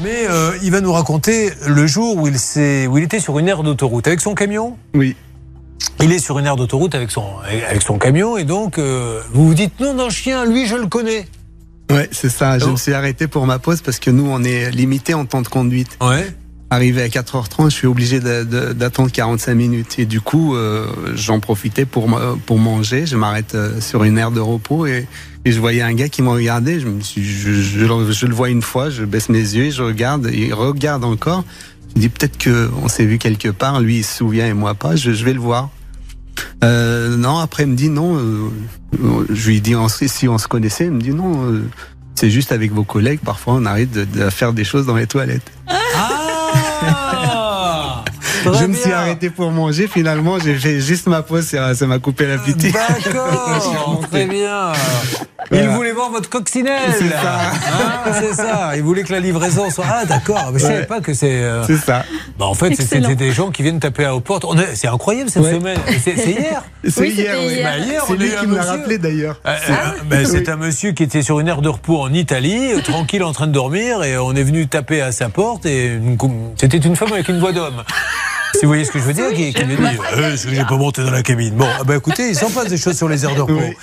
Mais euh, il va nous raconter le jour où il, s'est- où il était sur une aire d'autoroute avec son camion. Oui. Il est sur une aire d'autoroute avec son, avec son camion et donc euh, vous vous dites non, non, chien, lui je le connais. Ouais, c'est ça. Je Oh. me suis arrêté pour ma pause parce que nous, on est limité en temps de conduite. Ouais. Arrivé à 4h30, je suis obligé d'attendre 45 minutes. Et du coup, euh, j'en profitais pour, pour manger. Je m'arrête euh, sur une aire de repos et, et je voyais un gars qui me regardait. Je, me suis, je, je je le vois une fois, je baisse mes yeux je regarde. Il regarde encore. Je dis peut-être qu'on s'est vu quelque part. Lui, il se souvient et moi pas. Je, je vais le voir. Euh, non, après, il me dit non. euh, je lui dis si on se connaissait. Il me dit non. euh, c'est juste avec vos collègues. Parfois, on arrive de, de faire des choses dans les toilettes. Je me suis arrêté pour manger. Finalement, j'ai fait juste ma pause. Ça ça m'a coupé l'appétit. D'accord, très bien. Il Voilà. voulait voir votre coccinelle. C'est ça. Hein, c'est ça. Il voulait que la livraison soit. Ah, d'accord. Mais je savais Ouais. pas que c'est. euh, C'est ça. Bah, en fait, c'était des gens qui viennent taper à aux portes. On est- C'est incroyable cette Ouais. semaine. C'est hier. C'est Oui, hier. oui. hier. Bah, hier, C'est on a lui eu un qui me l'a rappelé d'ailleurs. Euh, euh, ben, C'est un monsieur qui était sur une aire de repos en Italie, tranquille en train de dormir, et on est venu taper à sa porte, et une c'était une femme avec une voix d'homme. Si vous voyez ce que je veux dire, qui, qui me dit euh, Est-ce que j'ai pas monté dans la cabine? Bon, ah bah, écoutez, il s'en passe des choses sur les aires de repos. Oui.